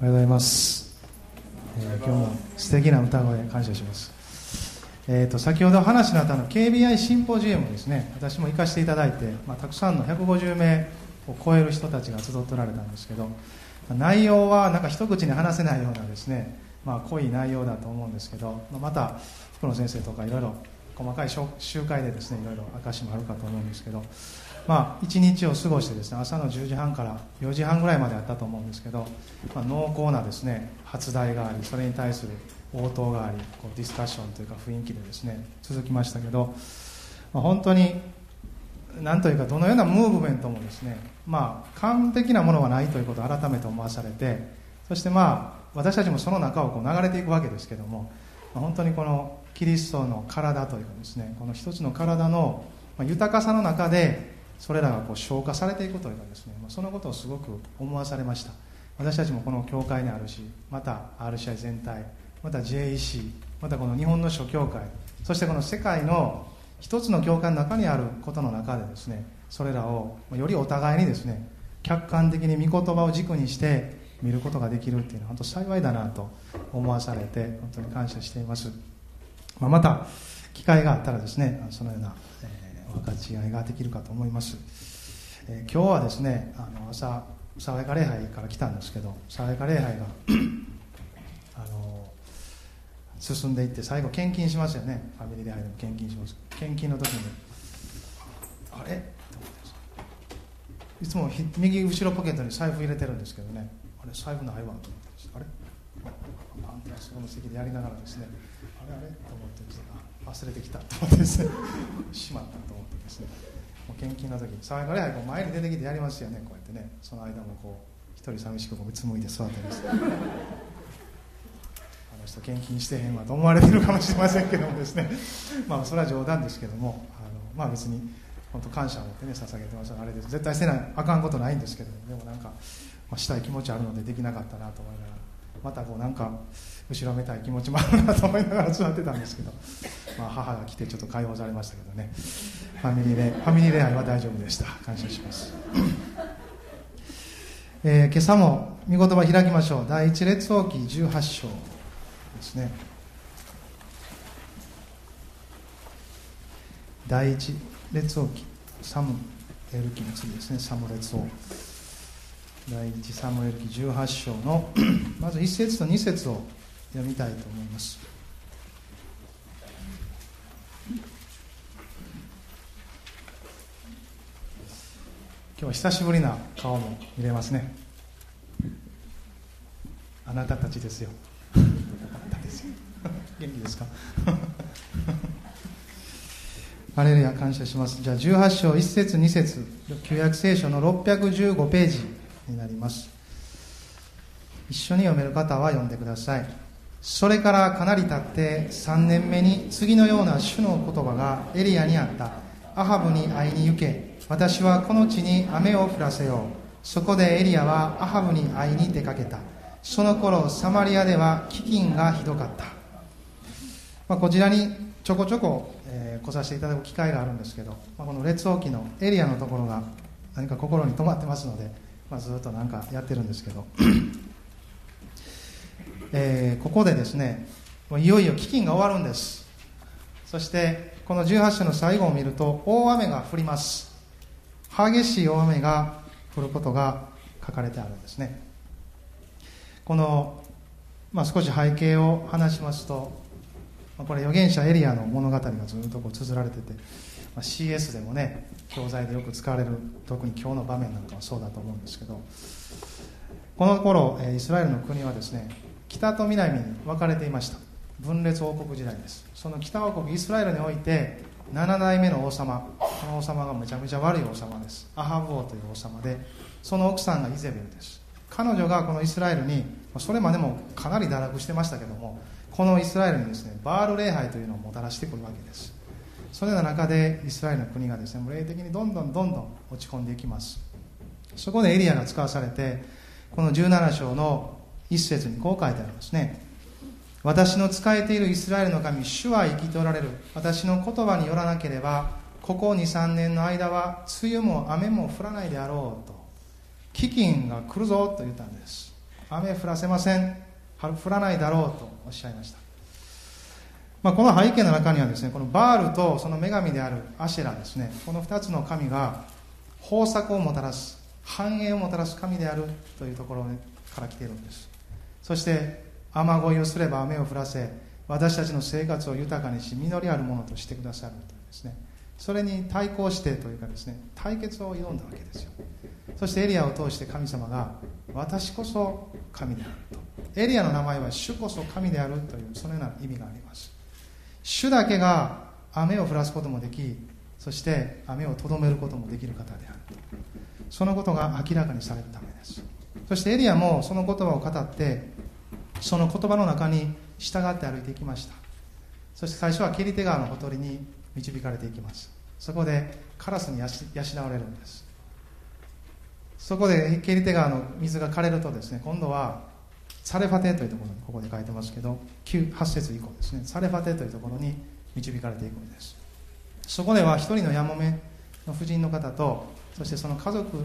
おはようございます、えー、今日も素敵な歌声感謝します、えーと、先ほど話のあったの KBI シンポジウムですね。私も行かせていただいて、まあ、たくさんの150名を超える人たちが集っておられたんですけど内容はなんか一口に話せないようなですね、まあ、濃い内容だと思うんですけどまた福野先生とかいろいろ細かい集会でですねいろいろ証もあるかと思うんですけどまあ、1日を過ごしてですね朝の10時半から4時半ぐらいまであったと思うんですけど、まあ、濃厚なですね発題がありそれに対する応答がありこうディスカッションというか雰囲気でですね続きましたけど、まあ、本当に何というかどのようなムーブメントもですね、まあ、完璧なものはないということを改めて思わされてそしてまあ私たちもその中をこう流れていくわけですけども、まあ、本当にこのキリストの体というかですねこの一つの体の豊かさの中でそれらがこう消化されていくというかですねそのことをすごく思わされました。私たちもこの教会にあるしまた RCI 全体また JEC またこの日本の諸教会そしてこの世界の一つの教会の中にあることの中でですねそれらをよりお互いにですね客観的に御言葉を軸にして見ることができるっていうのは本当幸いだなと思わされて本当に感謝しています、まあ、また機会があったらですねそのような、分かち合いができるかと思います、えー、今日はですねあの朝爽やか礼拝から来たんですけど爽やか礼拝が あの進んでいって最後献金しますよね。ファミリー礼拝でも献金します。献金の時にあれ？いつも右後ろポケットに財布入れてるんですけどね。あれ財布ないわと思ってあれ？パンってそこの席でやりながらですねあれと思ってですね忘れてきた。と思ってですねしまった。と思ってですねもう献金の時騒がれはこう前に出てきてやりますよねこうやってねその間もこう一人寂しくこうつむいて座ってですねあの人献金してへんわと思われてるかもしれませんけどもですねまあそれは冗談ですけどもあのまあ別に本当感謝を持ってね捧げてますあれです絶対してないあかんことないんですけどでもなんか、まあ、したい気持ちあるのでできなかった。なと思いながらまた。こうなんか後ろめたい気持ちもあるなと思いながら座ってたんですけど、まあ、母が来てちょっと解放されましたけどね。ファミリーでファミリー恋愛は大丈夫でした。感謝します、えー、今朝も御言葉開きましょう。第一列王記18章ですね。第一列王記。サムエル記の次ですね。サム列王。第一サムエル記18章のまず1節と2節を読みたいと思います。今日は久しぶりな顔も見れますね。あなたたちですよ。あなたですよ元気ですか？ハレルヤ感謝します。じゃあ18章1節2節。旧約聖書の615ページになります。一緒に読める方は読んでください。それからかなり経って3年目に次のような主の言葉がエリアにあった。アハブに会いに行け。私はこの地に雨を降らせよう。そこでエリアはアハブに会いに出かけた。その頃サマリアでは飢饉がひどかった、まあ、こちらにちょこちょこ、えー、来させていただく機会があるんですけど、まあ、この列王記のエリアのところが何か心に留まってますので、まあ、ずっとなんかやってるんですけど。えー、ここでですねいよいよ飢饉が終わるんです。そしてこの18章の最後を見ると大雨が降ります。激しい大雨が降ることが書かれてあるんですね。この、まあ、少し背景を話しますとこれ預言者エリアの物語がずっとこう綴られてて、まあ、CS でもね教材でよく使われる特に今日の場面なんかはそうだと思うんですけどこの頃イスラエルの国はですね北と南に分かれていました。分裂王国時代です。その北王国イスラエルにおいて7代目の王様この王様がめちゃめちゃ悪い王様です。アハブ王という王様でその奥さんがイゼベルです。彼女がこのイスラエルにそれまでもかなり堕落してましたけどもこのイスラエルにですねバール礼拝というのをもたらしてくるわけです。そのような中でイスラエルの国がですね霊的にどんどんどんどん落ち込んでいきます。そこでエリアが使わされてこの17章の一節にこう書いてありますね。私の仕えているイスラエルの神主は生きておられる。私の言葉によらなければここ23年の間は梅雨も雨も降らないであろうと。飢饉が来るぞと言ったんです。雨降らせません。降らないだろうとおっしゃいました、まあ、この背景の中にはですねこのバールとその女神であるアシェラですねこの2つの神が豊作をもたらす繁栄をもたらす神であるというところから来ているんです。そして雨乞いをすれば雨を降らせ私たちの生活を豊かにし実りあるものとしてくださるというですね。それに対抗してというかですね対決を挑んだわけですよ。そしてエリアを通して神様が私こそ神であると。エリアの名前は主こそ神であるというそのような意味があります。主だけが雨を降らすこともできそして雨をとどめることもできる方であると。そのことが明らかにされるためです。そしてエリアもその言葉を語ってその言葉の中に従って歩いていきました。そして最初はケリテ川のほとりに導かれていきます。そこでカラスに養われるんです。そこでケリテ川の水が枯れるとですね今度はサレファテというところにここで書いてますけど8節以降ですね。サレファテというところに導かれていくんです。そこでは一人のやもめの婦人の方とそしてその家族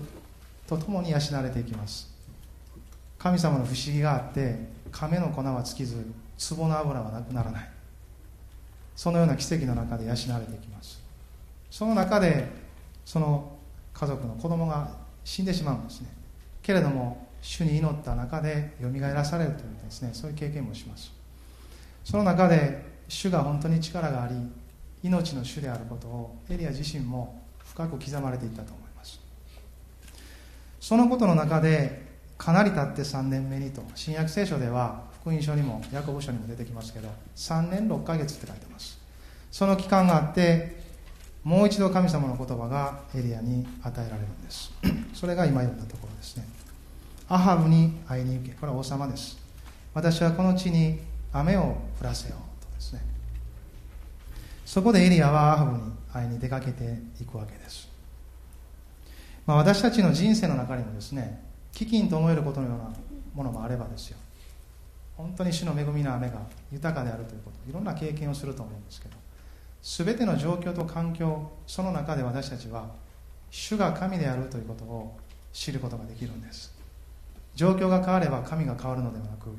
と共に養われていきます。神様の不思議があって亀の粉は尽きず壺の油はなくならない。そのような奇跡の中で養われていきます。その中でその家族の子供が死んでしまうんですね。けれども主に祈った中でよみがえらされるというですねそういう経験もします。その中で主が本当に力があり命の主であることをエリア自身も深く刻まれていったと思います。そのことの中でかなり経って3年目にと。新約聖書では福音書にもヤコブ書にも出てきますけど3年6ヶ月って書いてます。その期間があってもう一度神様の言葉がエリアに与えられるんです。それが今読んだところですね。アハブに会いに行け。これは王様です。私はこの地に雨を降らせようとですね。そこでエリアはアハブに会いに出かけていくわけです、まあ、私たちの人生の中にもですね飢饉と思えることのようなものもあればですよ。本当に主の恵みの雨が豊かであるということ。いろんな経験をすると思うんですけど。全ての状況と環境その中で私たちは主が神であるということを知ることができるんです。状況が変われば神が変わるのではなく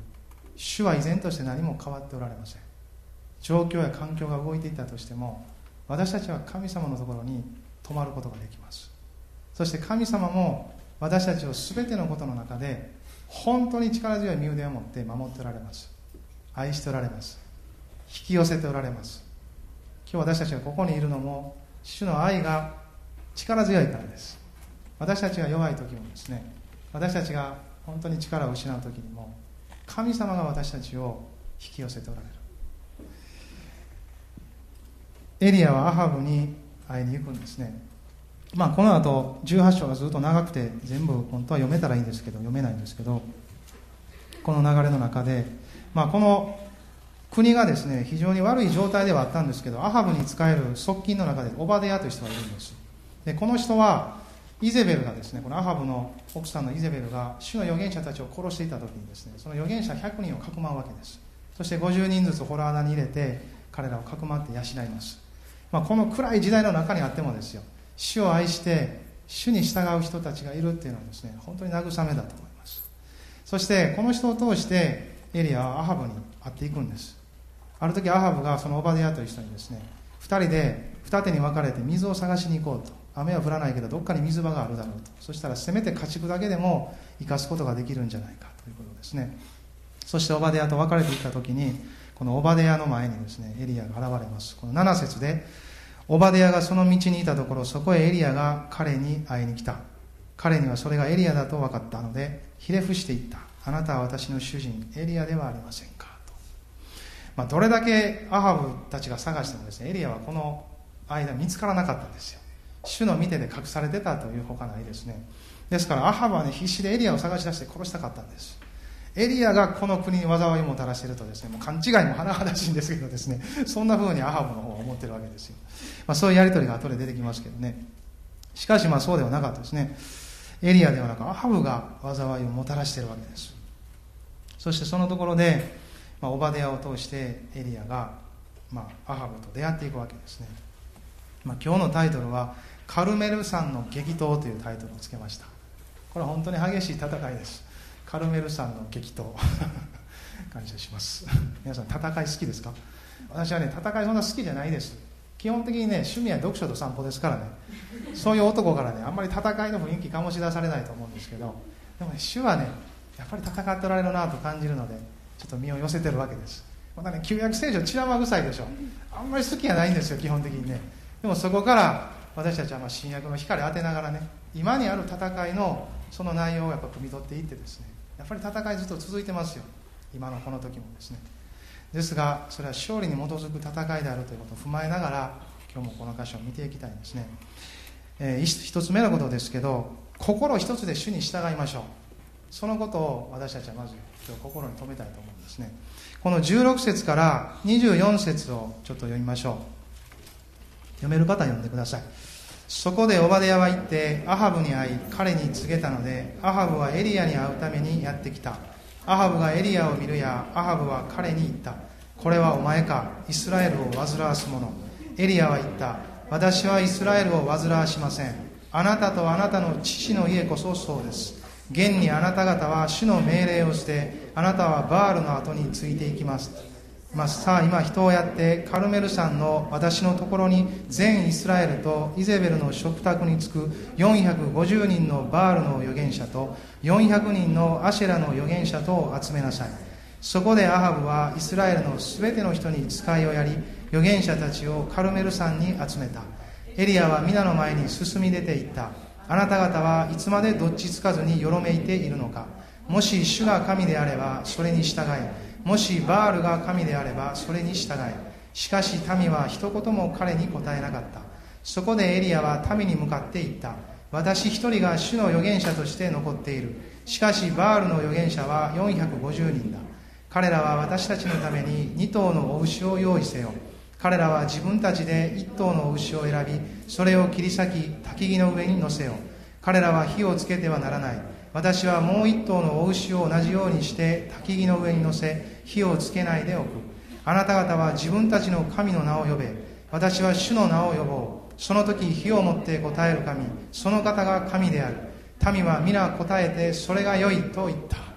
主は依然として何も変わっておられません。状況や環境が動いていたとしても私たちは神様のところに泊まることができます。そして神様も私たちを全てのことの中で本当に力強い身腕を持って守っておられます。愛しておられます。引き寄せておられます。今日私たちがここにいるのも主の愛が力強いからです。私たちが弱い時もですね私たちが本当に力を失う時にも神様が私たちを引き寄せておられる。エリアはアハブに会いに行くんですね。まあ、この後18章がずっと長くて全部本当は読めたらいいんですけど読めないんですけどこの流れの中で、まあ、この国がですね非常に悪い状態ではあったんですけどアハブに仕える側近の中でオバデヤという人がいるんです。でこの人はイゼベルがですねこのアハブの奥さんのイゼベルが主の預言者たちを殺していた時にですねその預言者100人をかくまうわけです。そして50人ずつ洞穴に入れて彼らをかくまって養います、まあ、この暗い時代の中にあってもですよ。主を愛して主に従う人たちがいるっていうのはですね本当に慰めだと思います。そしてこの人を通してエリアはアハブに会っていくんです。ある時アハブがそのオバディアという人にですね2人で二手に分かれて水を探しに行こうと。雨は降らないけどどっかに水場があるだろうと。そしたらせめて家畜だけでも生かすことができるんじゃないか。ということですね。そしてオバデアと別れていった時にこのオバデアの前にですねエリアが現れます。この7節でオバデヤがその道にいたところそこへエリアが彼に会いに来た。彼にはそれがエリアだと分かったのでひれ伏していった。あなたは私の主人エリアではありませんか？と、まあ、どれだけアハブたちが探してもですねエリアはこの間見つからなかったんですよ。主の見てで隠されてたというほかないですね。ですからアハブはね必死でエリアを探し出して殺したかったんです。エリアがこの国に災いをもたらしているとですねもう勘違いも甚だしいんですけどですねそんな風にアハブの方は思ってるわけですよ、まあ、そういうやり取りが後で出てきますけどね。しかしまあそうではなかったですね。エリアではなくアハブが災いをもたらしているわけです。そしてそのところで、まあ、オバデヤを通してエリアが、まあ、アハブと出会っていくわけですね、まあ、今日のタイトルは「カルメル山の激闘」というタイトルをつけました。これは本当に激しい戦いです。カルメル山の激闘。感謝します。皆さん戦い好きですか？私はね戦いそんな好きじゃないです。基本的にね趣味は読書と散歩ですからね。そういう男からねあんまり戦いの雰囲気醸し出されないと思うんですけど。でもね主はねやっぱり戦っておられるなと感じるのでちょっと身を寄せてるわけです。またね旧約聖書散らば臭いでしょ。あんまり好きじゃないんですよ基本的にね。でもそこから私たちはまあ新約の光当てながらね今にある戦いのその内容をやっぱ汲み取っていってですねやっぱり戦いずっと続いてますよ。今のこの時もですね。ですがそれは勝利に基づく戦いであるということを踏まえながら今日もこの箇所を見ていきたいんですね、えー、一つ目のことですけど心一つで主に従いましょう。そのことを私たちはまず今日心に留めたいと思うんですね。この16節から24節をちょっと読みましょう。読める方は読んでください。そこでオバデヤは行ってアハブに会い彼に告げたのでアハブはエリアに会うためにやってきた。アハブがエリアを見るやアハブは彼に言った。これはお前かイスラエルを煩わす者エリアは言った。私はイスラエルを煩わしません。あなたとあなたの父の家こそそうです。現にあなた方は主の命令をしてあなたはバールの後についていきます。まさあ今人をやってカルメル山の私のところに全イスラエルとイゼベルの食卓に着く450人のバールの預言者と400人のアシェラの預言者とを集めなさい。そこでアハブはイスラエルのすべての人に使いをやり預言者たちをカルメル山に集めた。エリアは皆の前に進み出ていった。あなた方はいつまでどっちつかずによろめいているのか。もし主が神であればそれに従え。もしバールが神であればそれに従えしかし民は一言も彼に答えなかった。そこでエリアは民に向かって言った。私一人が主の預言者として残っている。しかしバールの預言者は450人だ。彼らは私たちのために2頭のお牛を用意せよ。彼らは自分たちで1頭のお牛を選びそれを切り裂き焚き木の上に乗せよ。彼らは火をつけてはならない。私はもう1頭のお牛を同じようにして焚き木の上に乗せ火をつけないでおく。あなた方は自分たちの神の名を呼べ。私は主の名を呼ぼう。その時火を持って答える神。その方が神である。民は皆答えてそれが良いと言った。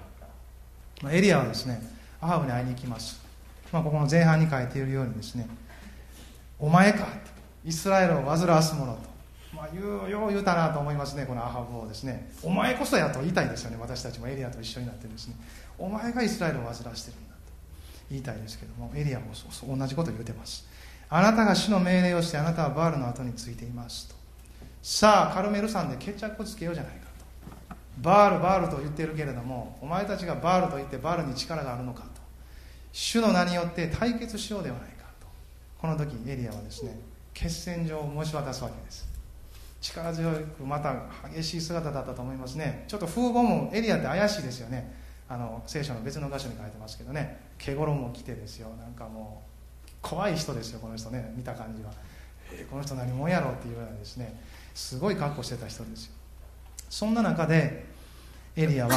エリアはですねアハブに会いに行きます、まあ、ここの前半に書いているようにですねお前かとイスラエルを煩わす者と、まあ、言うよう言うたなと思いますねこのアハブをですね。お前こそやと言いたいですよね。私たちもエリアと一緒になってですね。お前がイスラエルを煩わしてる。ん言いたいですけどもエリアも同じことを言うてます。あなたが主の命令をしてあなたはバールの後についていますと。さあカルメル山で決着をつけようじゃないかと。バールバールと言っているけれどもお前たちがバールと言ってバールに力があるのかと。主の名によって対決しようではないかと。この時エリアはですね決戦場を申し渡すわけです。力強くまた激しい姿だったと思いますね。ちょっと風貌もエリアって怪しいですよね。あの聖書の別の箇所に書いてますけどね。毛衣も着てですよ。なんかもう怖い人ですよこの人ね。見た感じは、えー、この人何者やろうっていうようなですね。すごい格好してた人ですよ。そんな中でエリアは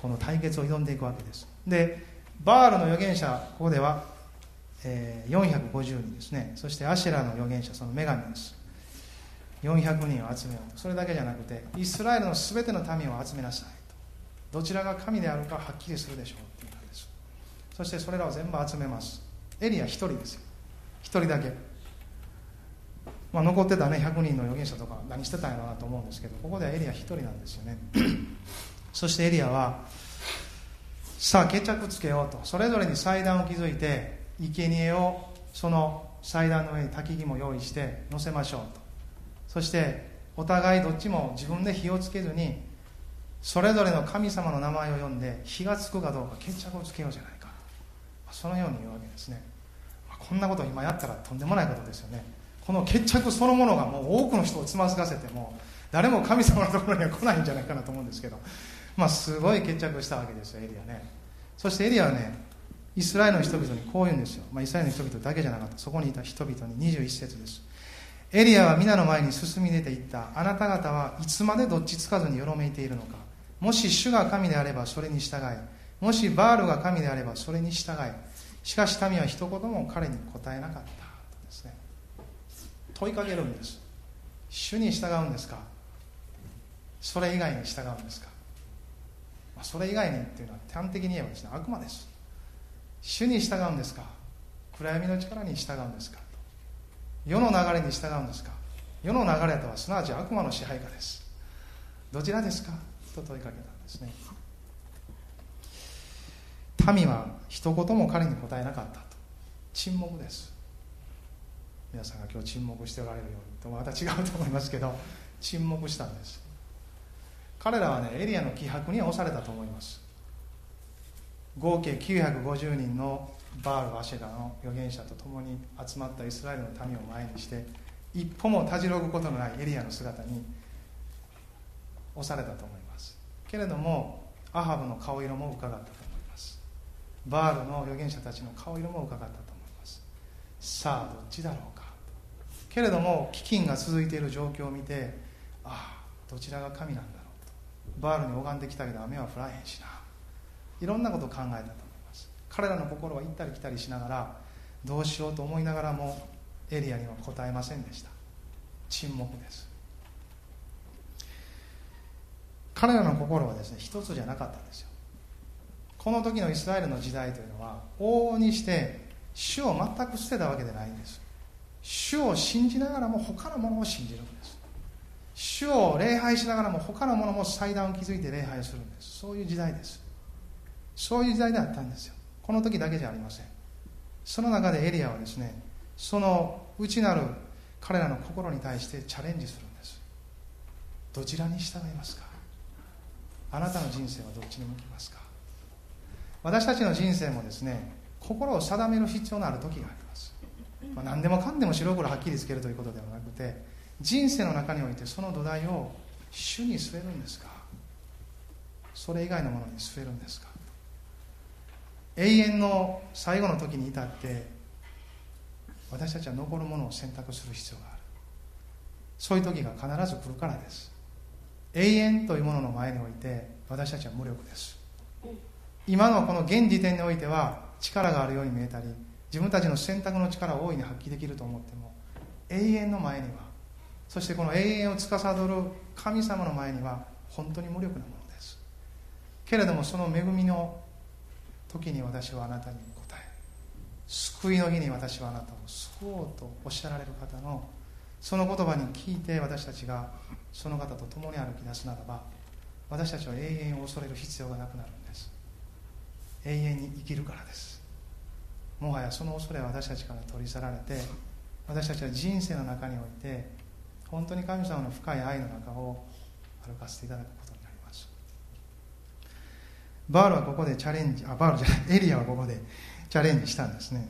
この対決を挑んでいくわけです。でバールの預言者ここではえー、450人ですね。そしてアシェラの預言者その女神です。400人を集めようと。それだけじゃなくてイスラエルの全ての民を集めなさいと。どちらが神であるかはっきりするでしょうそしてそれらを全部集めます。エリア1人ですよ。1人だけ、まあ、残ってたね100人の預言者とか何してたんやろうなと思うんですけどここではエリア1人なんですよね。そしてエリアはさあ決着つけようと。それぞれに祭壇を築いて生贄をその祭壇の上に焚き木も用意して乗せましょうと。そしてお互いどっちも自分で火をつけずにそれぞれの神様の名前を呼んで火がつくかどうか決着をつけようじゃないそのように言うわけですね。こんなこと今やったらとんでもないことですよね。この決着そのものがもう多くの人をつまずかせても誰も神様のところには来ないんじゃないかなと思うんですけど。まあすごい決着したわけですよエリアね。そしてエリアはねイスラエルの人々にこう言うんですよ、まあ、イスラエルの人々だけじゃなかった。そこにいた人々に21節です。エリアは皆の前に進み出ていった。あなた方はいつまでどっちつかずによろめいているのか。もし主が神であればそれに従いもしバールが神であればそれに従いしかし民は一言も彼に答えなかった。とですね。問いかけるんです。主に従うんですか？それ以外に従うんですか？まあ、それ以外にっていうのは端的に言えばですね悪魔です。主に従うんですか？暗闇の力に従うんですか？世の流れに従うんですか？世の流れとはすなわち悪魔の支配下です。どちらですか？と問いかけたんですね。民は一言も彼に答えなかったと。沈黙です。皆さんが今日沈黙しておられるようにとまた違うと思いますけど沈黙したんです。彼らはねエリアの気迫に押されたと思います。合計950人のバール・アシェラの預言者と共に集まったイスラエルの民を前にして一歩もたじろぐことのないエリアの姿に押されたと思います。けれどもアハブの顔色も伺ったと。バールの預言者たちの顔色も伺ったと思います。さあどっちだろうか。けれども飢饉が続いている状況を見てああどちらが神なんだろう。とバールに拝んできたけど雨は降らへんしな。いろんなことを考えたと思います。彼らの心は行ったり来たりしながらどうしようと思いながらもエリアには答えませんでした。沈黙です。彼らの心はですね一つじゃなかったんですよ。この時のイスラエルの時代というのは往々にして主を全く捨てたわけでないんです。主を信じながらも他のものを信じるんです。主を礼拝しながらも他のものも祭壇を築いて礼拝するんです。そういう時代です。そういう時代であったんですよ。この時だけじゃありません。その中でエリアはですねその内なる彼らの心に対してチャレンジするんです。どちらに従いますか？あなたの人生はどっちに向きますか？私たちの人生もですね心を定める必要のある時があります、まあ、何でもかんでも白黒はっきりつけるということではなくて人生の中においてその土台を主に据えるんですか？それ以外のものに据えるんですか？永遠の最後の時に至って私たちは残るものを選択する必要がある。そういう時が必ず来るからです。永遠というものの前において私たちは無力です。今のこの現時点においては力があるように見えたり自分たちの選択の力を大いに発揮できると思っても永遠の前にはそしてこの永遠を司る神様の前には本当に無力なものです。けれどもその恵みの時に私はあなたに答え救いの日に私はあなたを救おうとおっしゃられる方のその言葉に聞いて私たちがその方と共に歩き出すならば私たちは永遠を恐れる必要がなくなる。永遠に生きるからです。もはやその恐れは私たちから取り去られて私たちは人生の中において本当に神様の深い愛の中を歩かせていただくことになります。バールはここでチャレンジあバールじゃないエリアはここでチャレンジしたんですね、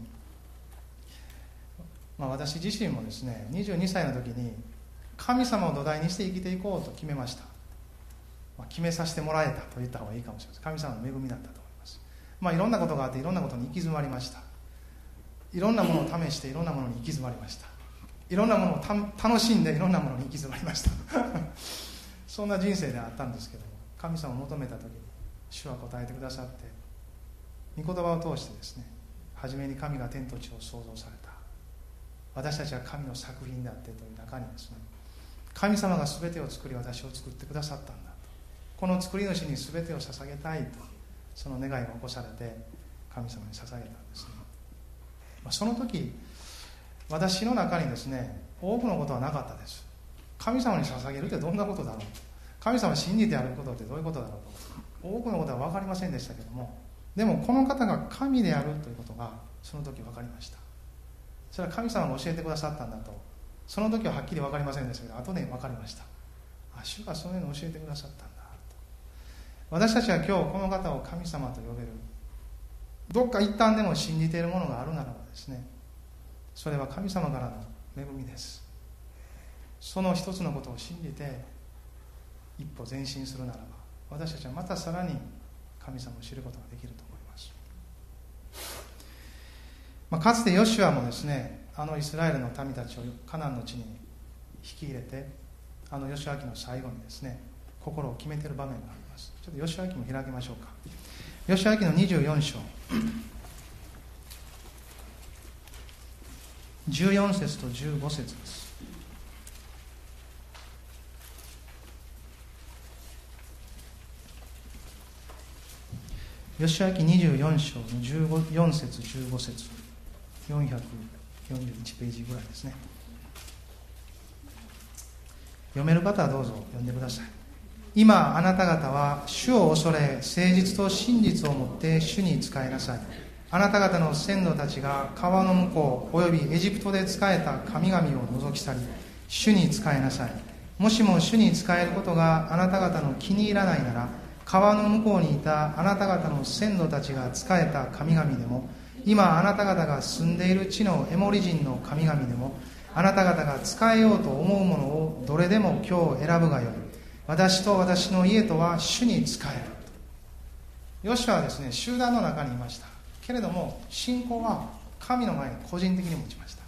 まあ、私自身もですね22歳の時に神様を土台にして生きていこうと決めました、まあ、決めさせてもらえたと言った方がいいかもしれません。神様の恵みだったと。まあいろんなことがあっていろんなことに行き詰まりました。いろんなものを試していろんなものに行き詰まりました。いろんなものを楽しんでいろんなものに行き詰まりました。そんな人生であったんですけども神様を求めた時に主は答えてくださって御言葉を通してですね初めに神が天と地を創造された。私たちは神の作品であってという中にですね神様が全てを作り私を作ってくださったんだと。この作り主に全てを捧げたいと。その願いが起こされて神様に捧げたんですね、まあ、その時私の中にですね多くのことはなかったです。神様に捧げるってどんなことだろう神様を信じてやることってどういうことだろうと。多くのことは分かりませんでしたけどもでもこの方が神であるということがその時分かりました。それは神様が教えてくださったんだと。その時ははっきり分かりませんでしたけど後で分かりました。あ主がそういうのを教えてくださった私たちは今日この方を神様と呼べる。どっか一旦でも信じているものがあるならばですねそれは神様からの恵みです。その一つのことを信じて一歩前進するならば私たちはまたさらに神様を知ることができると思います、まあ、かつてヨシュアもですねあのイスラエルの民たちをカナンの地に引き入れてあの吉明の最後にですね心を決めてる場面がありますちょっと吉明も開きましょうか。吉明の24章。14節と15節です。吉明24章の4節15節。441ページぐらいですね。読める方はどうぞ読んでください。今あなた方は主を恐れ誠実と真実をもって主に仕えなさい。あなた方の先祖たちが川の向こうおよびエジプトで仕えた神々を除き去り主に仕えなさい。もしも主に仕えることがあなた方の気に入らないなら川の向こうにいたあなた方の先祖たちが仕えた神々でも今あなた方が住んでいる地のエモリ人の神々でもあなた方が使えようと思うものをどれでも今日選ぶがよい。私と私の家とは主に仕える。ヨシュアはですね集団の中にいました。けれども信仰は神の前に個人的に持ちました。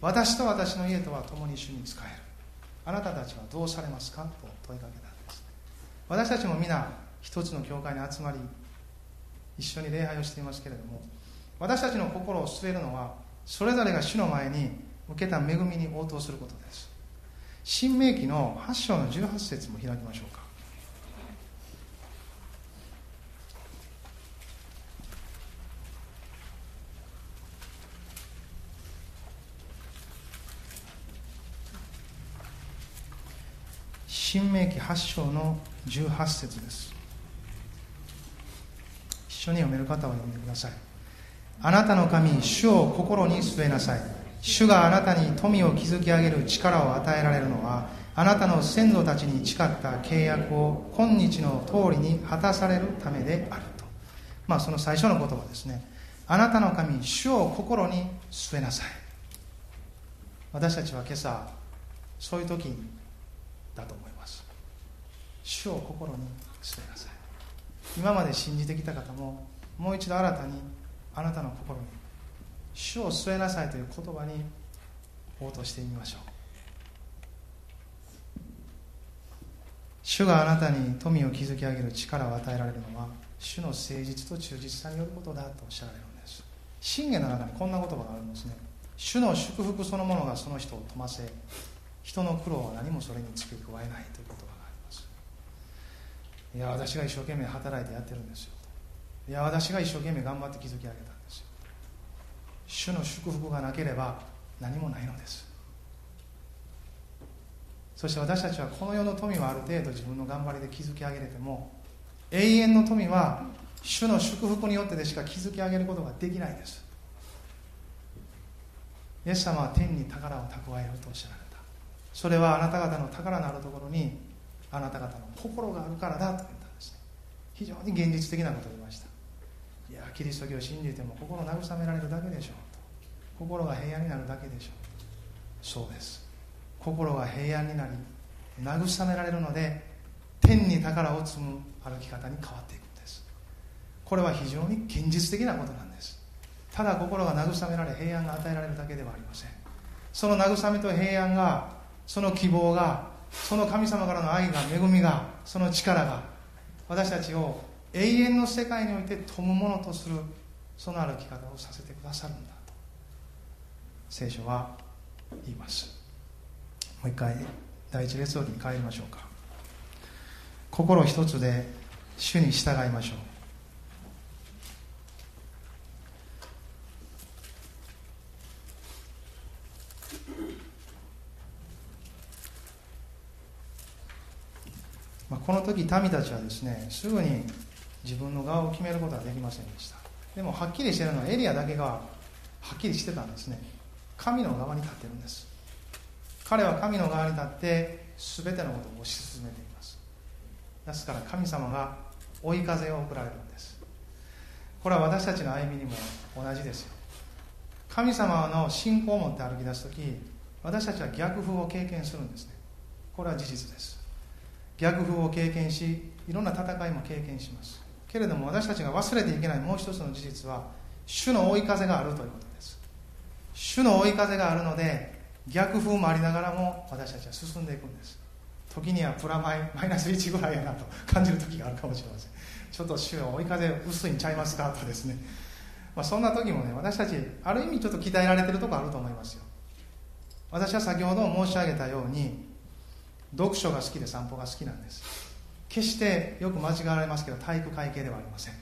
私と私の家とは共に主に仕える。あなたたちはどうされますかと問いかけたんです。私たちも皆一つの教会に集まり一緒に礼拝をしていますけれども私たちの心を据えるのはそれぞれが主の前に受けた恵みに応答することです。新明記の8章の18節も開きましょうか。新明記8章の18節です。一緒に読める方は読んでください。あなたの神主を心に据えなさい。主があなたに富を築き上げる力を与えられるのはあなたの先祖たちに誓った契約を今日の通りに果たされるためであると。まあその最初の言葉ですね。あなたの神主を心に据えなさい。私たちは今朝そういう時だと思います。主を心に据えなさい。今まで信じてきた方ももう一度新たにあなたの心に主を据えなさいという言葉に応答してみましょう。主があなたに富を築き上げる力を与えられるのは主の誠実と忠実さによることだとおっしゃられるんです。信玄の中にこんな言葉があるんですね。主の祝福そのものがその人を富ませ人の苦労は何もそれに付け加えないという言葉があります。いや私が一生懸命働いてやってるんですよ。いや私が一生懸命頑張って築き上げた。主の祝福がなければ何もないのです。そして私たちはこの世の富はある程度自分の頑張りで築き上げれても永遠の富は主の祝福によってでしか築き上げることができないです。イエス様は天に宝を蓄えようとおっしゃられた。それはあなた方の宝のあるところにあなた方の心があるからだと言ったんですね。非常に現実的なことを言いました。いやキリスト教を信じても心慰められるだけでしょう。心が平安になるだけでしょう。そうです。心が平安になり慰められるので天に宝を積む歩き方に変わっていくんです。これは非常に現実的なことなんです。ただ心が慰められ平安が与えられるだけではありません。その慰めと平安がその希望がその神様からの愛が恵みがその力が私たちを永遠の世界において富むものとするその歩き方をさせてくださるんだと聖書は言います。もう一回第一列王に帰りましょうか。心一つで主に従いましょう。まあ、この時民たちはですねすぐに自分の側を決めることはできませんでした。でもはっきりしてるのはエリアだけがはっきりしてたんですね。神の側に立ってるんです。彼は神の側に立って全てのことを推し進めています。ですから神様が追い風を送られるんです。これは私たちの歩みにも同じですよ。神様の信仰を持って歩き出す時私たちは逆風を経験するんですね。これは事実です。逆風を経験しいろんな戦いも経験します。けれども私たちが忘れていけないもう一つの事実は主の追い風があるということです。主の追い風があるので逆風もありながらも私たちは進んでいくんです。時にはプラマイマイナス1ぐらいやなと感じる時があるかもしれません。ちょっと主の追い風薄いんちゃいますかとですね、まあ、そんな時もね私たちある意味ちょっと鍛えられてるとこあると思いますよ。私は先ほど申し上げたように読書が好きで散歩が好きなんです。決してよく間違われますけど体育会系ではありません。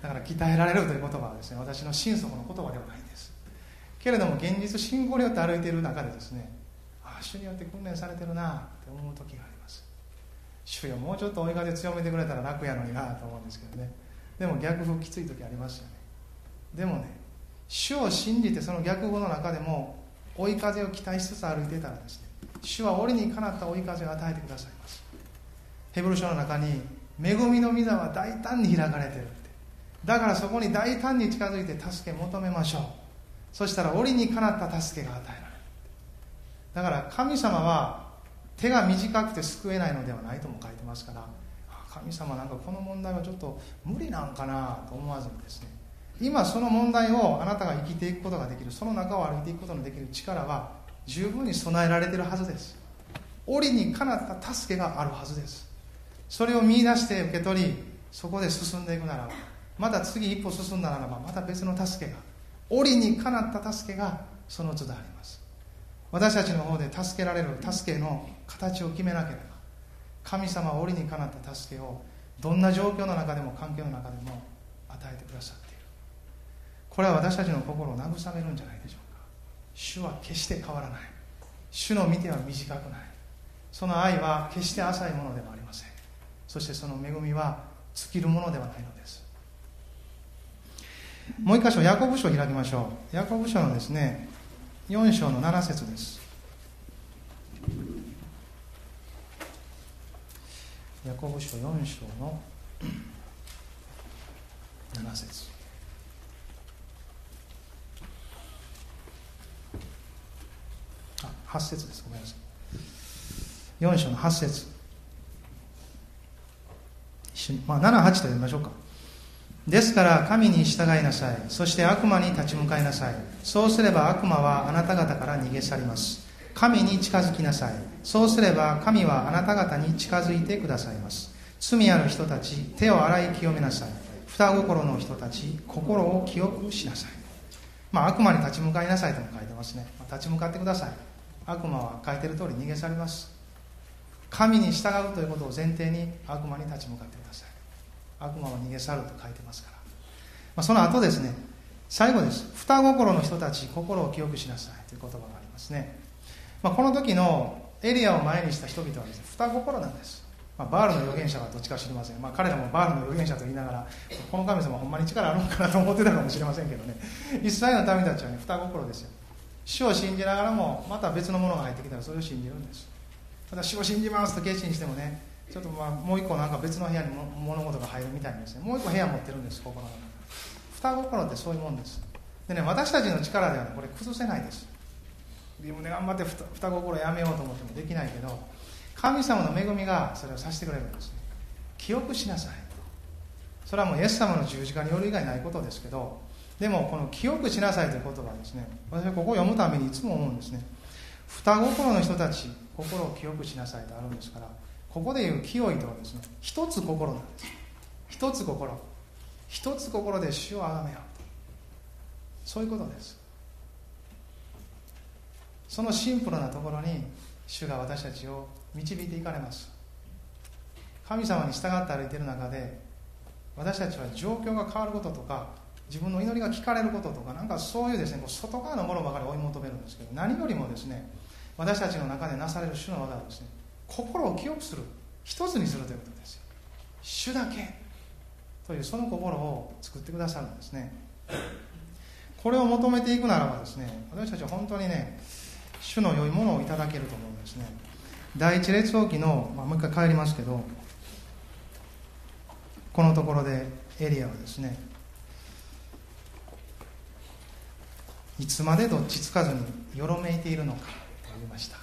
だから鍛えられるという言葉はですね私の心底の言葉ではないんです。けれども現実信仰によって歩いている中でですねああ主によって訓練されてるなって思う時があります。主よもうちょっと追い風強めてくれたら楽やのになと思うんですけどね。でも逆風きつい時ありますよね。でもね主を信じてその逆風の中でも追い風を期待しつつ歩いてたらですね主は折にかなった追い風を与えてくださいます。ヘブル書の中に恵みの御座は大胆に開かれてるって。だからそこに大胆に近づいて助け求めましょう。そしたら折にかなった助けが与えられるだから神様は手が短くて救えないのではないとも書いてますから神様なんかこの問題はちょっと無理なんかなと思わずにですね。今その問題をあなたが生きていくことができるその中を歩いていくことのできる力は十分に備えられてるはずです。折にかなった助けがあるはずです。それを見出して受け取りそこで進んでいくならばまた次一歩進んだならばまた別の助けが折にかなった助けがその都度あります。私たちの方で助けられる助けの形を決めなければ神様は折にかなった助けをどんな状況の中でも環境の中でも与えてくださっている。これは私たちの心を慰めるんじゃないでしょうか。主は決して変わらない。主の見ては短くない。その愛は決して浅いものではありません。そしてその恵みは尽きるものではないのです。もう一箇所ヤコブ書を開きましょう。ヤコブ書のですね4章の7節です。ヤコブ書4章の7節。あ8節です。ごめんなさい。4章の8節。まあ、78と読みましょうか。ですから神に従いなさい。そして悪魔に立ち向かいなさい。そうすれば悪魔はあなた方から逃げ去ります。神に近づきなさい。そうすれば神はあなた方に近づいてくださいます。罪ある人たち手を洗い清めなさい。双心の人たち心を清くしなさい。まあ悪魔に立ち向かいなさいとも書いてますね、まあ、立ち向かってください。悪魔は書いてる通り逃げ去ります。神に従うということを前提に悪魔に立ち向かってください。悪魔は逃げ去ると書いてますから、まあ、その後ですね最後です。双心の人たち心を清くしなさい。という言葉がありますね、まあ、この時のエリアを前にした人々はですね双心なんです。まあ、バールの預言者はどっちか知りません、まあ、彼らもバールの預言者と言いながらこの神様ほんまに力あるのかなと思ってたかもしれませんけどね。一切の民たちはね双心ですよ。主を信じながらもまた別のものが入ってきたらそれを信じるんです。ただ主を信じますと決心してもねちょっとまあもう一個なんか別の部屋に物事が入るみたいにですねもう一個部屋持ってるんです心の中。双心ってそういうもんです。でね私たちの力では、ね、これ崩せないです。自分で頑張って双心やめようと思ってもできないけど神様の恵みがそれをさせてくれるんですね。記憶しなさい。それはもうイエス様の十字架による以外ないことですけどでもこの記憶しなさいという言葉はですね。私はここを読むためにいつも思うんですね。双心の人たち心を記憶しなさいとあるんですからここでいう清いとはですね一つ心なんです。一つ心。一つ心で主をあがめよう。そういうことです。そのシンプルなところに主が私たちを導いていかれます。神様に従って歩いている中で私たちは状況が変わることとか自分の祈りが聞かれることとかなんかそういうですね外側のものばかり追い求めるんですけど何よりもですね私たちの中でなされる主の技はですね心を清くする一つにするということですよ。主だけというその心を作ってくださるんですね。これを求めていくならばですね私たちは本当にね主の良いものをいただけると思うんですね。第一列王記の、まあ、もう一回帰りますけどこのところでエリアはですねいつまでどっちつかずによろめいているのか。と言いました。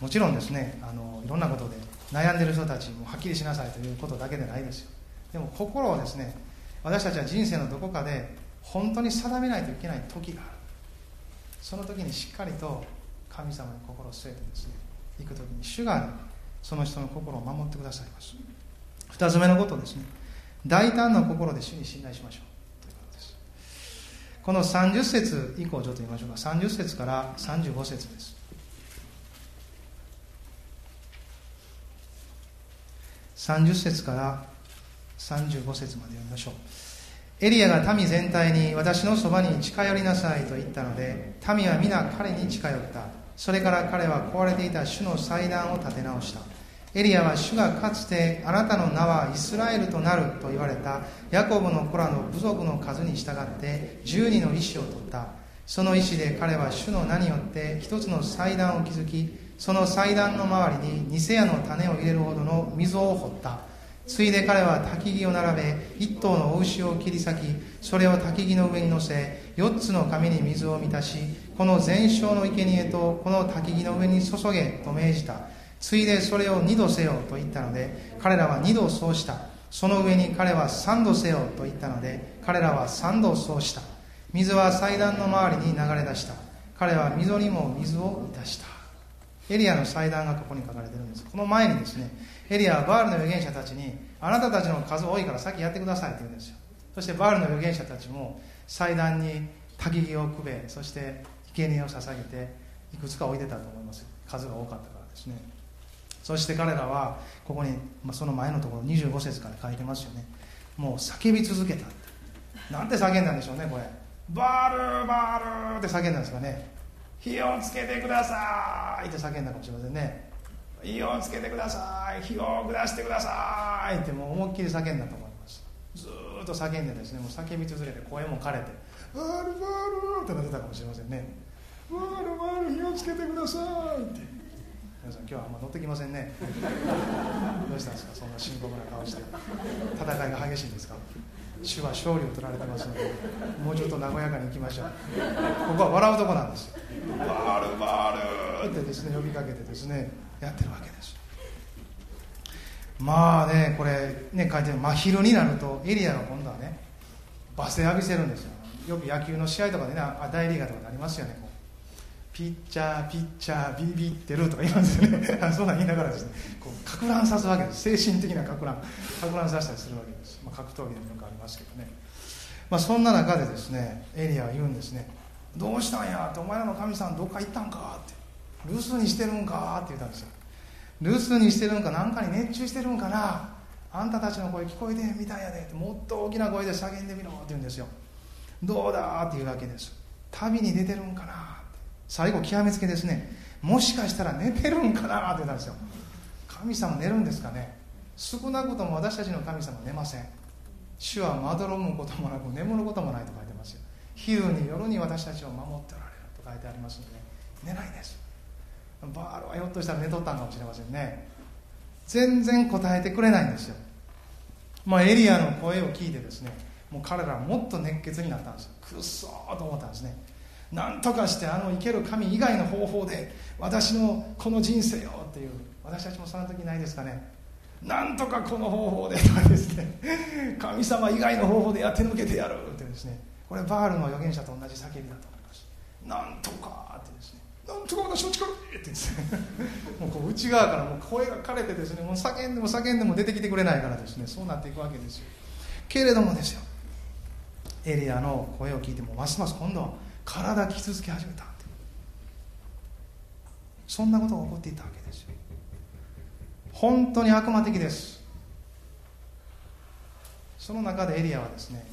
もちろんですねあのいろんなことで悩んでる人たちもはっきりしなさいということだけでないですよ。でも心をですね私たちは人生のどこかで本当に定めないといけない時がある。その時にしっかりと神様に心を据えてですね行く時に主がその人の心を守ってくださいます。2つ目のことですね大胆な心で主に信頼しましょう。ということです。この30節以降ちょっと見ましょうか。30節から35節です。30節から35節まで読みましょう。エリアが民全体に私のそばに近寄りなさいと言ったので民は皆彼に近寄った。それから彼は壊れていた主の祭壇を立て直した。エリアは主がかつてあなたの名はイスラエルとなると言われた。ヤコブの子らの部族の数に従って十二の石を取った。その石で彼は主の名によって一つの祭壇を築きその祭壇の周りに偽屋の種を入れるほどの溝を掘った。ついで彼は焚き木を並べ一頭のお牛を切り裂きそれを焚き木の上に乗せ四つの紙に水を満たしこの全焼の生贄とこの焚き木の上に注げと命じた。ついでそれを二度せよと言ったので彼らは二度そうした。その上に彼は三度せよと言ったので彼らは三度そうした。水は祭壇の周りに流れ出した。彼は溝にも水を満たした。エリアの祭壇がここに書かれてるんです。この前にですねエリアはバールの預言者たちにあなたたちの数多いから先やってくださいって言うんですよ。そしてバールの預言者たちも祭壇に焚き木をくべそして生贄を捧げていくつか置いてたと思います。数が多かったからですね。そして彼らはここに、まあ、その前のところ25節から書いてますよね。もう叫び続けた。なんて叫んだんでしょうねこれ。バールバールって叫んだんですかね。火をつけてください。って叫んだかもしれませんね。火をつけてください。火を下してください。ってもう思いっきり叫んだと思いますずっと叫んでですね。もう叫び続けて声も枯れて。バールバールってなってたかもしれませんね。バールバール火をつけてください。って皆さん今日はあんま乗ってきませんね。どうしたんですか？そんな深刻な顔して。戦いが激しいんですか？主は勝利を取られてますのでもうちょっと和やかにいきましょう。ここは笑うとこなんですよ。バールバールってですね呼びかけてですねやってるわけです。まあねこれね書いてる真昼になるとエリアが今度はね罵声浴びせるんですよ。よく野球の試合とかでね大リーガーとかでありますよねピッチャーピッチャービビってるとか言いますよね。そうなん言いながらですね。こうか乱さすわけです。精神的なか乱。か乱させたりするわけです、まあ、格闘技でもよくありますけどね、まあ、そんな中でですねエリアは言うんですね。どうしたんやってお前らの神さんどっか行ったんかって。留守にしてるんかって言ったんですよ。留守にしてるんか何かに熱中してるんかな。あんたたちの声聞こえてんみたいやでって。もっと大きな声で叫んでみろって言うんですよ。どうだっていうわけです。旅に出てるんかな。最後極めつけですね。もしかしたら寝てるんかなって言ったんですよ。神様寝るんですかね。少なくとも私たちの神様寝ません。主はまどろむこともなく眠ることもないと書いてますよ。昼に夜に私たちを守っておられると書いてありますのでね寝ないです。バールはひょっとしたら寝とったんかもしれませんね。全然答えてくれないんですよ。まあエリアの声を聞いてですねもう彼らはもっと熱血になったんですよ。くっそーと思ったんですね。何とかしてあの生ける神以外の方法で私のこの人生をっていう私たちもその時ないですかね。なんとかこの方法でとかですね。神様以外の方法でやって抜けてやるってですね。これバールの預言者と同じ叫びだと思います。なんとかってですね。なんとか私の力でってですね。もうこう内側からもう声が枯れてですね。もう叫んでも叫んでも出てきてくれないからですね。そうなっていくわけですよ。けれどもですよ。エリアの声を聞いてもますます今度は体傷つけ始めたそんなことが起こっていたわけですよ。本当に悪魔的です。その中でエリアはですね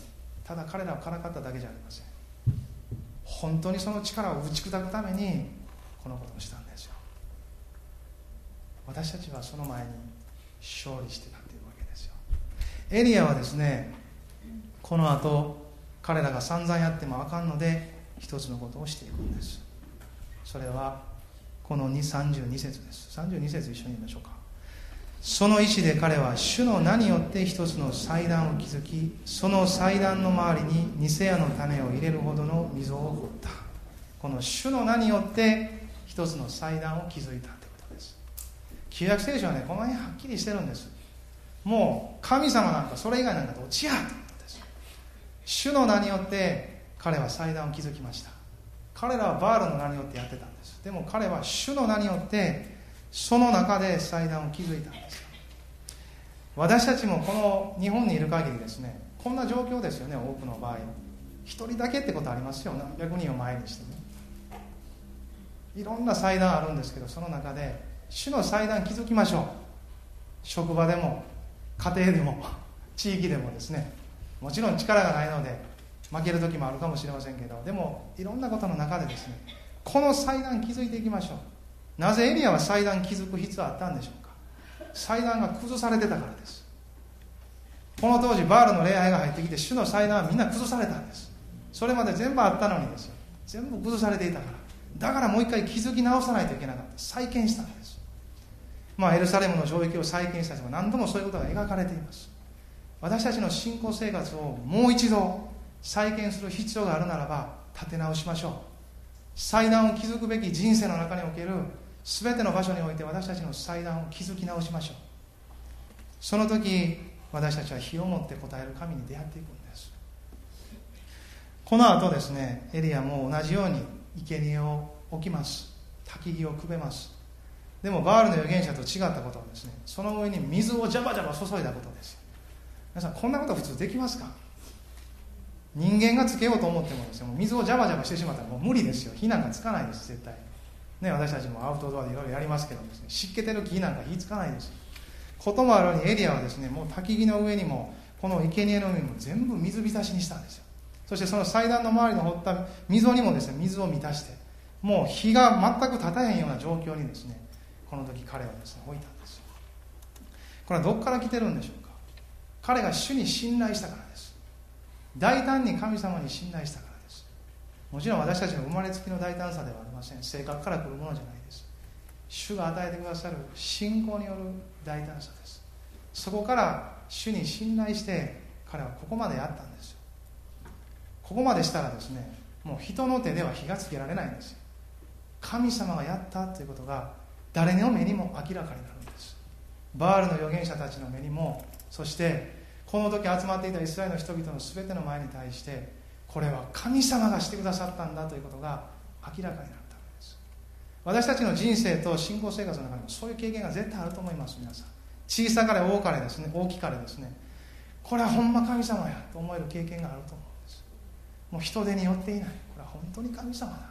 ただ彼らをからかっただけじゃありません。本当にその力を打ち砕くためにこのことをしたんですよ。私たちはその前に勝利してたっていうわけですよ。エリアはですねこの後彼らが散々やってもあかんので一つのことをしていくんです。それはこの32節です。32節一緒に言いましょうか。その意志で彼は主の名によって一つの祭壇を築きその祭壇の周りに偽屋の種を入れるほどの溝を掘った。この主の名によって一つの祭壇を築いたということです。旧約聖書はねこの辺はっきりしてるんです。もう神様なんかそれ以外なんかどっちやということです。主の名によって彼は祭壇を築きました。彼らはバールの名によってやってたんです。でも彼は主の名によってその中で祭壇を築いたんです。私たちもこの日本にいる限りですねこんな状況ですよね多くの場合。一人だけってことありますよ何百人を前にしてね。いろんな祭壇あるんですけどその中で主の祭壇築きましょう。職場でも家庭でも地域でもですね。もちろん力がないので負ける時もあるかもしれませんけどでもいろんなことの中でですねこの祭壇築いていきましょう。なぜエリアは祭壇築く必要あったんでしょうか。祭壇が崩されてたからです。この当時バールの礼拝が入ってきて主の祭壇はみんな崩されたんです。それまで全部あったのにですよ。全部崩されていたから。だからもう一回築き直さないといけなかった。再建したんです。まあエルサレムの城壁を再建した人は何度もそういうことが描かれています。私たちの信仰生活をもう一度再建する必要があるならば立て直しましょう。祭壇を築くべき人生の中における全ての場所において私たちの祭壇を築き直しましょう。その時私たちは火を持って答える神に出会っていくんです。この後ですねエリアも同じように生贄を置きます。焚き木をくべます。でもバールの預言者と違ったことはですね。その上に水をジャバジャバ注いだことです。皆さんこんなこと普通できますか？人間がつけようと思ってもですね水をジャバジャバしてしまったらもう無理ですよ。火なんかつかないです絶対。ね私たちもアウトドアでいろいろやりますけどですね湿気てる木なんか火つかないです。こともあるようにエリアはですねもう焚き木の上にもこの生贄の海も全部水浸しにしたんですよ。そしてその祭壇の周りの掘った溝にもですね水を満たしてもう火が全く立たへんような状況にですねこの時彼はですね置いたんですよ。これはどこから来てるんでしょうか。彼が主に信頼したからです。大胆に神様に信頼したからです。もちろん私たちの生まれつきの大胆さではありません。性格から来るものじゃないです。主が与えてくださる信仰による大胆さです。そこから主に信頼して彼はここまでやったんですよ。ここまでしたらですねもう人の手では火がつけられないんですよ。神様がやったということが誰の目にも明らかになるんです。バールの預言者たちの目にもそしてこの時集まっていたイスラエルの人々の全ての前に対してこれは神様がしてくださったんだということが明らかになったわけです。私たちの人生と信仰生活の中にもそういう経験が絶対あると思います皆さん。小さかれ大かれですね大きかれですね。これはほんま神様やと思える経験があると思うんです。もう人手によっていない。これは本当に神様だって。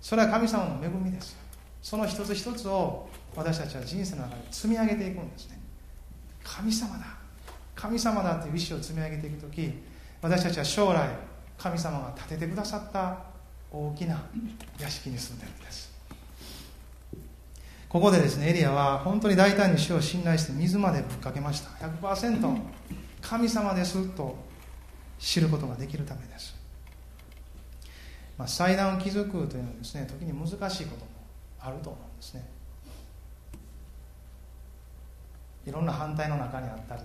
それは神様の恵みですよ。その一つ一つを私たちは人生の中で積み上げていくんですね。神様だ。神様だという意志を積み上げていく時私たちは将来神様が建ててくださった大きな屋敷に住んでるんです。ここでですねエリアは本当に大胆に主を信頼して水までぶっかけました。100%神様ですと知ることができるためです、まあ、祭壇を築くというのはですね時に難しいこともあると思うんですね。いろんな反対の中にあったり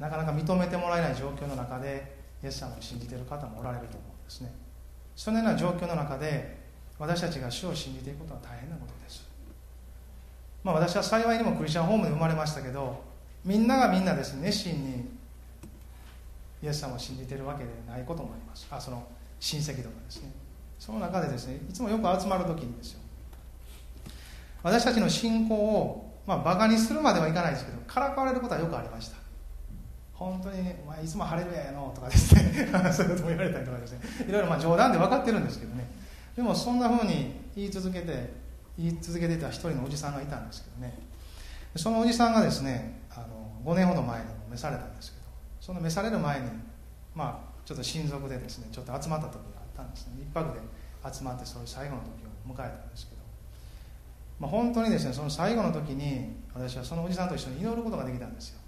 なかなか認めてもらえない状況の中でイエス様を信じている方もおられると思うんですね。そのような状況の中で私たちが主を信じていくことは大変なことです。まあ私は幸いにもクリスチャンホームで生まれましたけどみんながみんなですね熱心にイエス様を信じているわけでないこともあります。あその親戚とかですね。その中でですねいつもよく集まる時にですよ。私たちの信仰をまあバカにするまではいかないですけどからかわれることはよくありました。本当に、ね、お前いつも晴れるやのとかですね。そういうことも言われたりとかですね。いろいろまあ冗談で分かってるんですけどね。でもそんなふうに言い続けて言い続けていた一人のおじさんがいたんですけどね。そのおじさんがですねあの5年ほど前に召されたんですけどその召される前にまあちょっと親族でですねちょっと集まった時があったんですね。一泊で集まってそういう最後の時を迎えたんですけど、まあ、本当にですねその最後の時に私はそのおじさんと一緒に祈ることができたんですよ。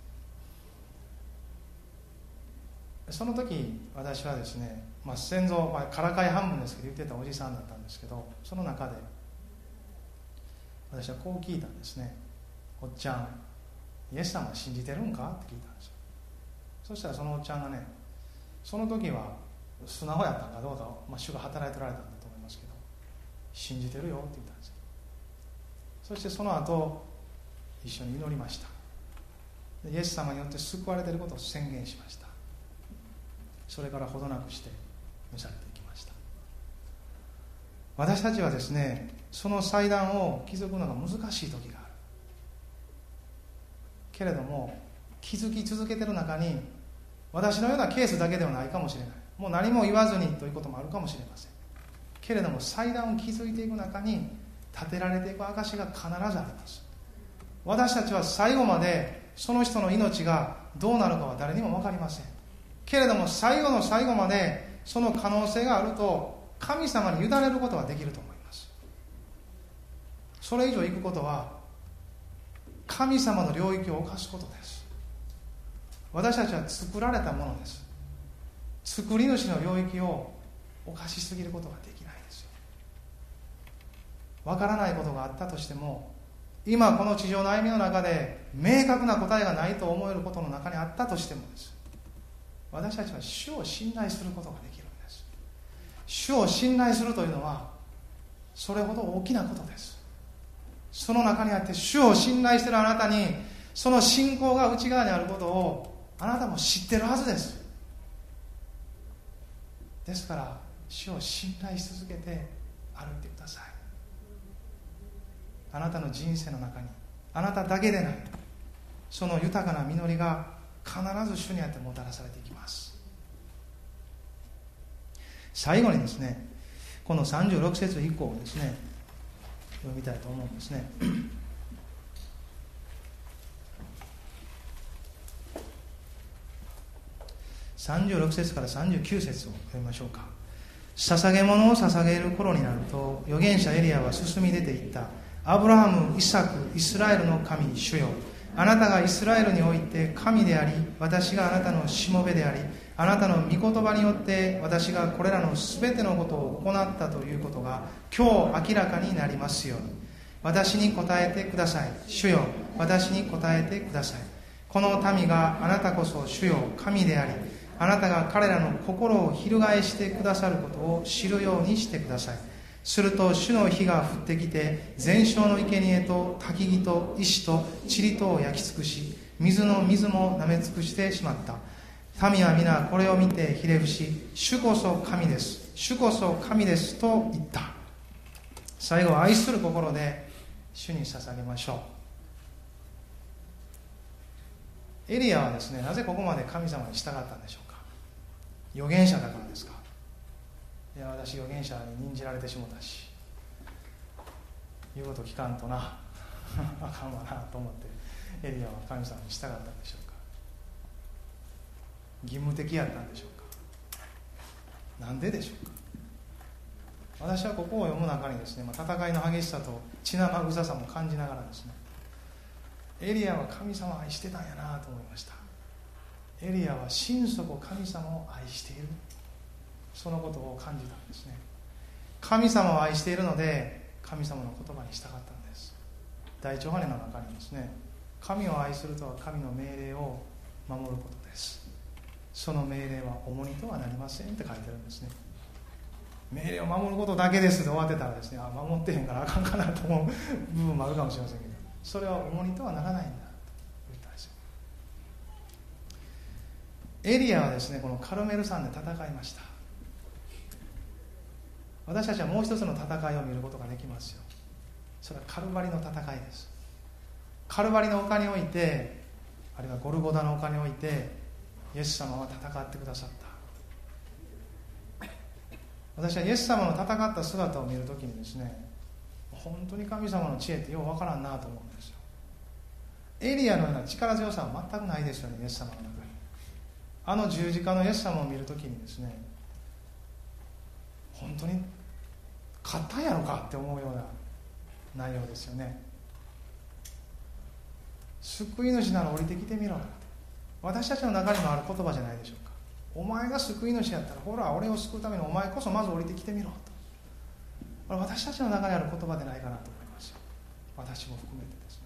その時私はですね、まあ、先祖、まあ、からかい半分ですけど言ってたおじさんだったんですけどその中で私はこう聞いたんですね「おっちゃんイエス様信じてるんか?」って聞いたんですよ。そしたらそのおっちゃんがねその時は素直やったんかどうか、まあ、主が働いておられたんだと思いますけど「信じてるよ」って言ったんですよ。そしてその後一緒に祈りました。イエス様によって救われていることを宣言しました。それからほどなくして召されていきました。私たちはですねその祭壇を築くのが難しい時がある。けれども気づき続けてる中に私のようなケースだけではないかもしれない。もう何も言わずにということもあるかもしれません。けれども祭壇を築いていく中に建てられていく証が必ずあります。私たちは最後までその人の命がどうなるかは誰にも分かりません。けれども最後の最後までその可能性があると神様に委ねることができると思います。それ以上行くことは神様の領域を犯すことです。私たちは作られたものです。作り主の領域を犯しすぎることができないです。よわからないことがあったとしても今この地上の歩みの中で明確な答えがないと思えることの中にあったとしてもです。私たちは主を信頼することができるんです。主を信頼するというのはそれほど大きなことです。その中にあって主を信頼しているあなたにその信仰が内側にあることをあなたも知ってるはずです。ですから主を信頼し続けて歩いてください。あなたの人生の中にあなただけでないその豊かな実りが必ず主にあってもたらされていきます最後にですねこの36節以降をですね読みたいと思うんですね。36節から39節を読みましょうか。捧げ物を捧げる頃になると預言者エリアは進み出ていった。アブラハム、イサク、イスラエルの神、主よあなたがイスラエルにおいて神であり私があなたのしもべでありあなたの御言葉によって私がこれらの全てのことを行ったということが今日明らかになりますように。私に答えてください。主よ私に答えてください。この民があなたこそ主よ神でありあなたが彼らの心を翻してくださることを知るようにしてください。すると主の火が降ってきて全焼の生贄と焚き木と石と塵とを焼き尽くし水の水も舐め尽くしてしまった。民は皆これを見てひれ伏し主こそ神です。主こそ神ですと言った。最後は愛する心で主に捧げましょう。エリアはですねなぜここまで神様に従ったんでしょうか。預言者だからですか。いや私預言者に任じられてしもたし言うこと聞かんとな。あかんわなと思ってエリアは神様に従ったんでしょう。義務的やったんでしょうか？なんででしょうか？私はここを読む中にですね、まあ、戦いの激しさと血生臭さも感じながらですねエリアは神様を愛してたんやなと思いました。エリアは心底神様を愛している。そのことを感じたんですね。神様を愛しているので神様の言葉にしたかったんです。大長羽の中にですね神を愛するとは神の命令を守ることです。その命令は重荷とはなりませんって書いてるんですね。命令を守ることだけですで終わってたらですねあ守ってへんからあかんかなと思う部分もあるかもしれませんけどそれは重荷とはならないんだと言ったんですよエリアはですねこのカルメル山で戦いました。私たちはもう一つの戦いを見ることができますよ。それはカルバリの戦いです。カルバリの丘においてあるいはゴルゴダの丘においてイエス様は戦ってくださった。私はイエス様の戦った姿を見るときにですね本当に神様の知恵ってようわからんなと思うんですよ。エリアのような力強さは全くないですよねイエス様の中に。あの十字架のイエス様を見るときにですね本当に勝ったんやろかって思うような内容ですよね。救い主なら降りてきてみろ。私たちの中にもある言葉じゃないでしょうか。お前が救い主やったらほら俺を救うためにお前こそまず降りてきてみろと。これ私たちの中にある言葉でないかなと思いますよ。私も含めてです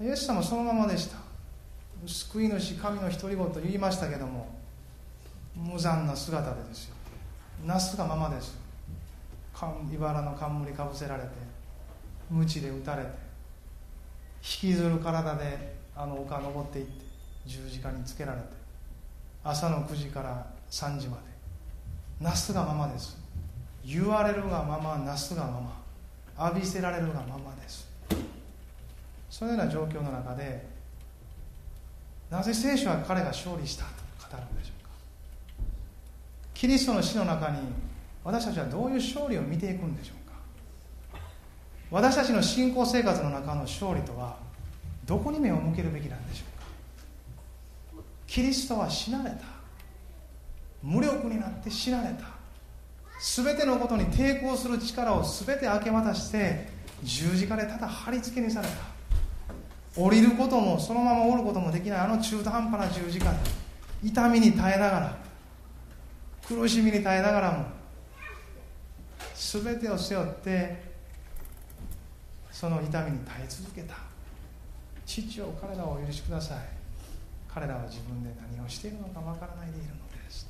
ね。イエス様そのままでした。救い主神の独り言と言いましたけども無残な姿でですよ。なすがままです茨の冠かぶせられて鞭で打たれて引きずる体であの丘登っていって十字架につけられて朝の9時から3時までなすがままです。言われるがままなすがまま。浴びせられるがままです。そのような状況の中でなぜ聖書は彼が勝利したと語るんでしょうか。キリストの死の中に私たちはどういう勝利を見ていくんでしょうか。私たちの信仰生活の中の勝利とはどこに目を向けるべきなんでしょうか。キリストは死なれた。無力になって死なれた。全てのことに抵抗する力を全て明け渡して十字架でただ貼り付けにされた。降りることもそのまま降ることもできない。あの中途半端な十字架で痛みに耐えながら苦しみに耐えながらも全てを背負ってその痛みに耐え続けた。父を彼らをお許しください。彼らは自分で何をしているのかわからないでいるのです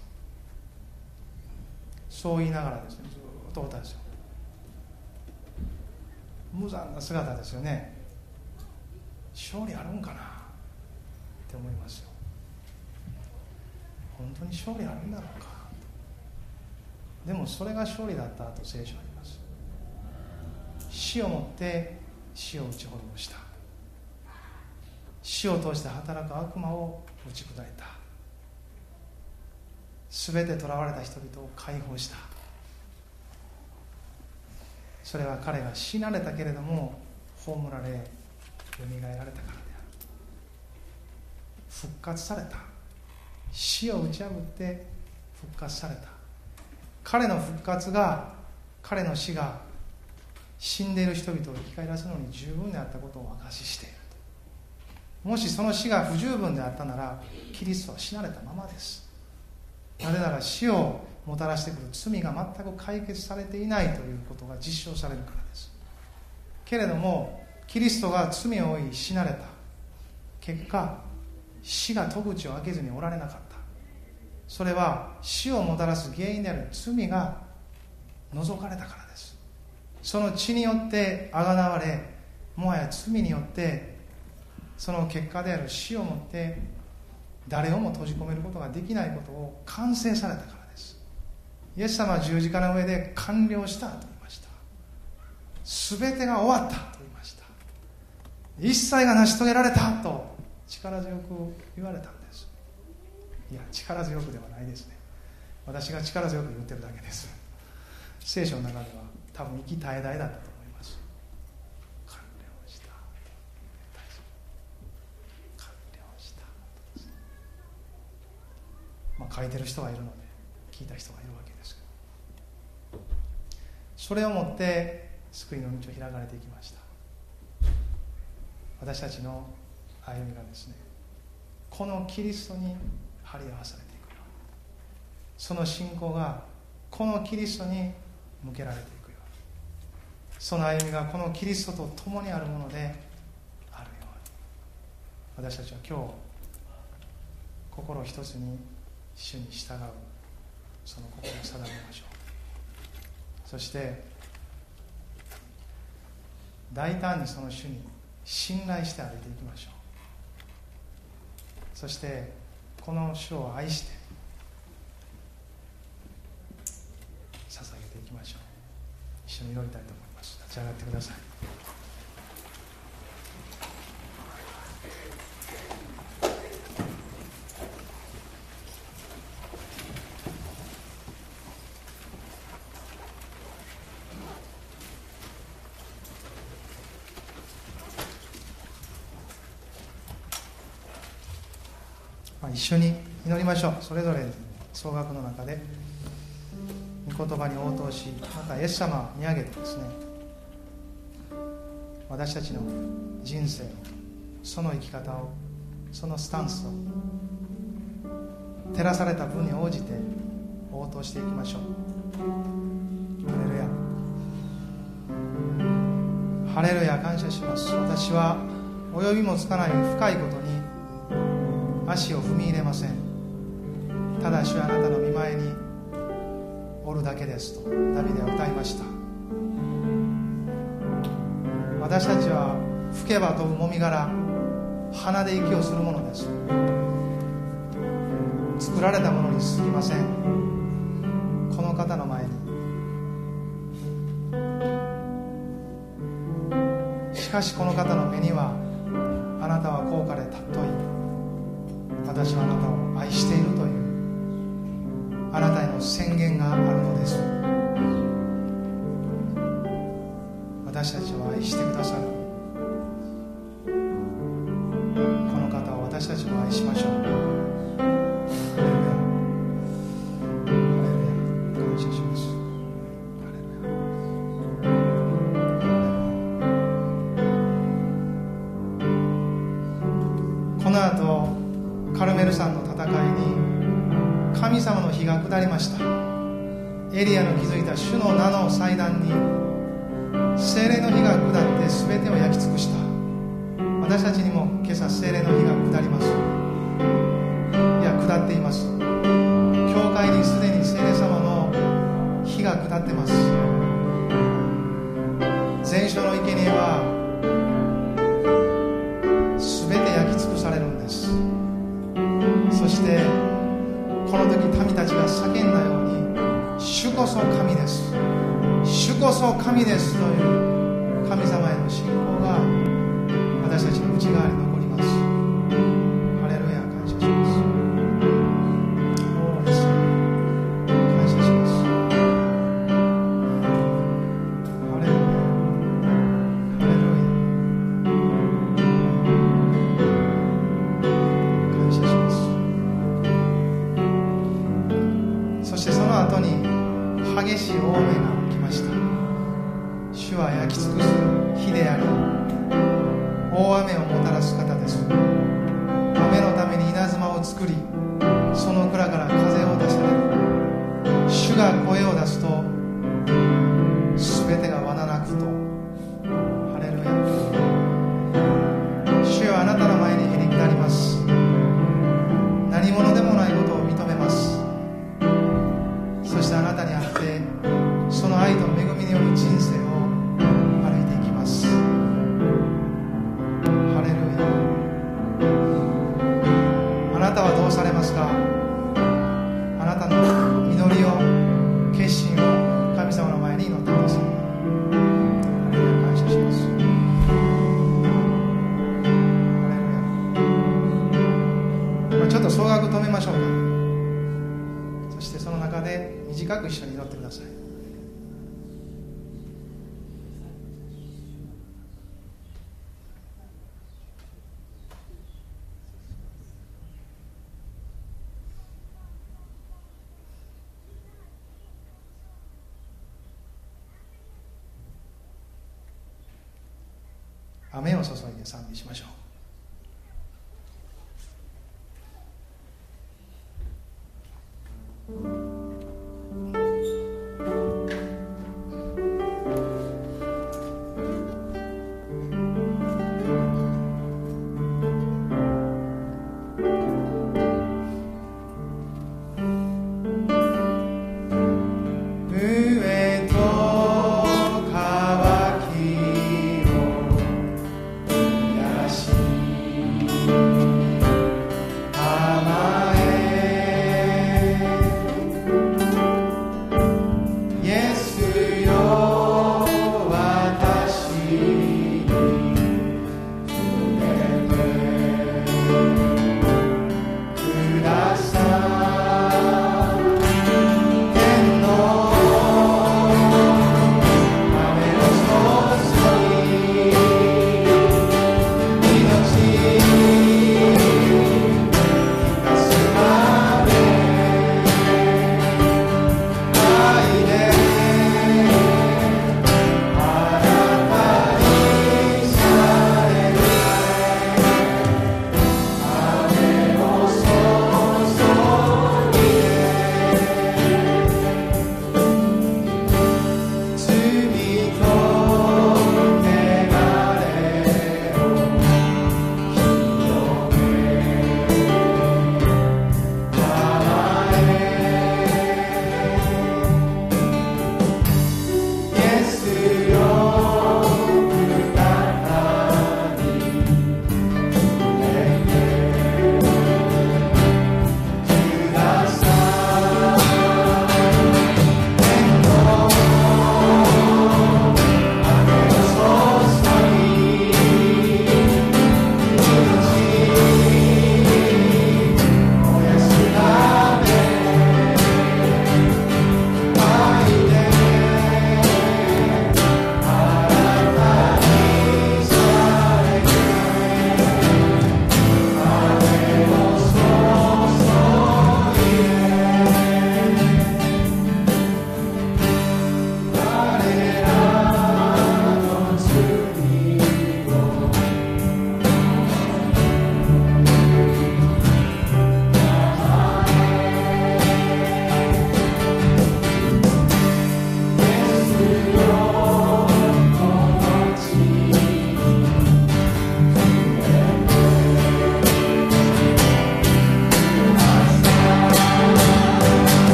そう言いながらですねずっとおったですよ無残な姿ですよね。勝利あるんかな？って思いますよ。本当に勝利あるんだろうか？でもそれが勝利だったと聖書あります。死をもって死を打ち滅ぼした。死を通して働く悪魔を打ち砕いた。全て囚われた人々を解放した。それは彼が死なれたけれども葬られよみがえられたからである。復活された。死を打ち破って復活された。彼の復活が彼の死が死んでいる人々を生き返らせるのに十分であったことを証ししている。もしその死が不十分であったならキリストは死なれたままです。なぜなら死をもたらしてくる罪が全く解決されていないということが実証されるからです。けれどもキリストが罪を負い死なれた。結果死が戸口を開けずにおられなかった。それは死をもたらす原因である罪が除かれたからです。その血によってあがなわれもはや罪によってその結果である死をもって誰をも閉じ込めることができないことを完成されたからです。イエス様は十字架の上で完了したと言いました。全てが終わったと言いました。一切が成し遂げられたと力強く言われたんです。いや力強くではないですね。私が力強く言ってるだけです。聖書の中では多分生き絶え絶えだったと思います完了した完了したまあ書いてる人がいるので聞いた人がいるわけですけど。それをもって救いの道を開かれていきました。私たちの歩みがですねこのキリストに張り合わされていくようにその信仰がこのキリストに向けられていくようにその歩みがこのキリストと共にあるものであるように。私たちは今日心を一つに主に従う。その心を定めましょう。そして大胆にその主に信頼して歩いていきましょう。そしてこの主を愛して捧げていきましょう。一緒に祈りたいと思います。立ち上がってくださいまあ、一緒に祈りましょう。それぞれ総額の中で御言葉に応答しまたイエス様を見上げてですね私たちの人生をその生き方をそのスタンスを照らされた分に応じて応答していきましょう。ハレルヤ。ハレルヤ感謝します。私は及びもつかない深いことに足を踏み入れません。ただしあなたの見前におるだけですとダビデは歌いました。私たちは吹けば飛ぶもみ殻鼻で息をするものです。作られたものに過ぎません。この方の前に。しかしこの方の目にはあなたは高価で尊い。私はあなたを愛しているというあなたへの宣言があるのです。私たちを愛してくださる。祭壇に精霊の火が下って全てを焼き尽くした。私たちにも今朝精霊の火が下ります。いや下っています。教会にすでに精霊様の火が下ってます。 캄캄이 됐어요. 捧げ賛美しましょう。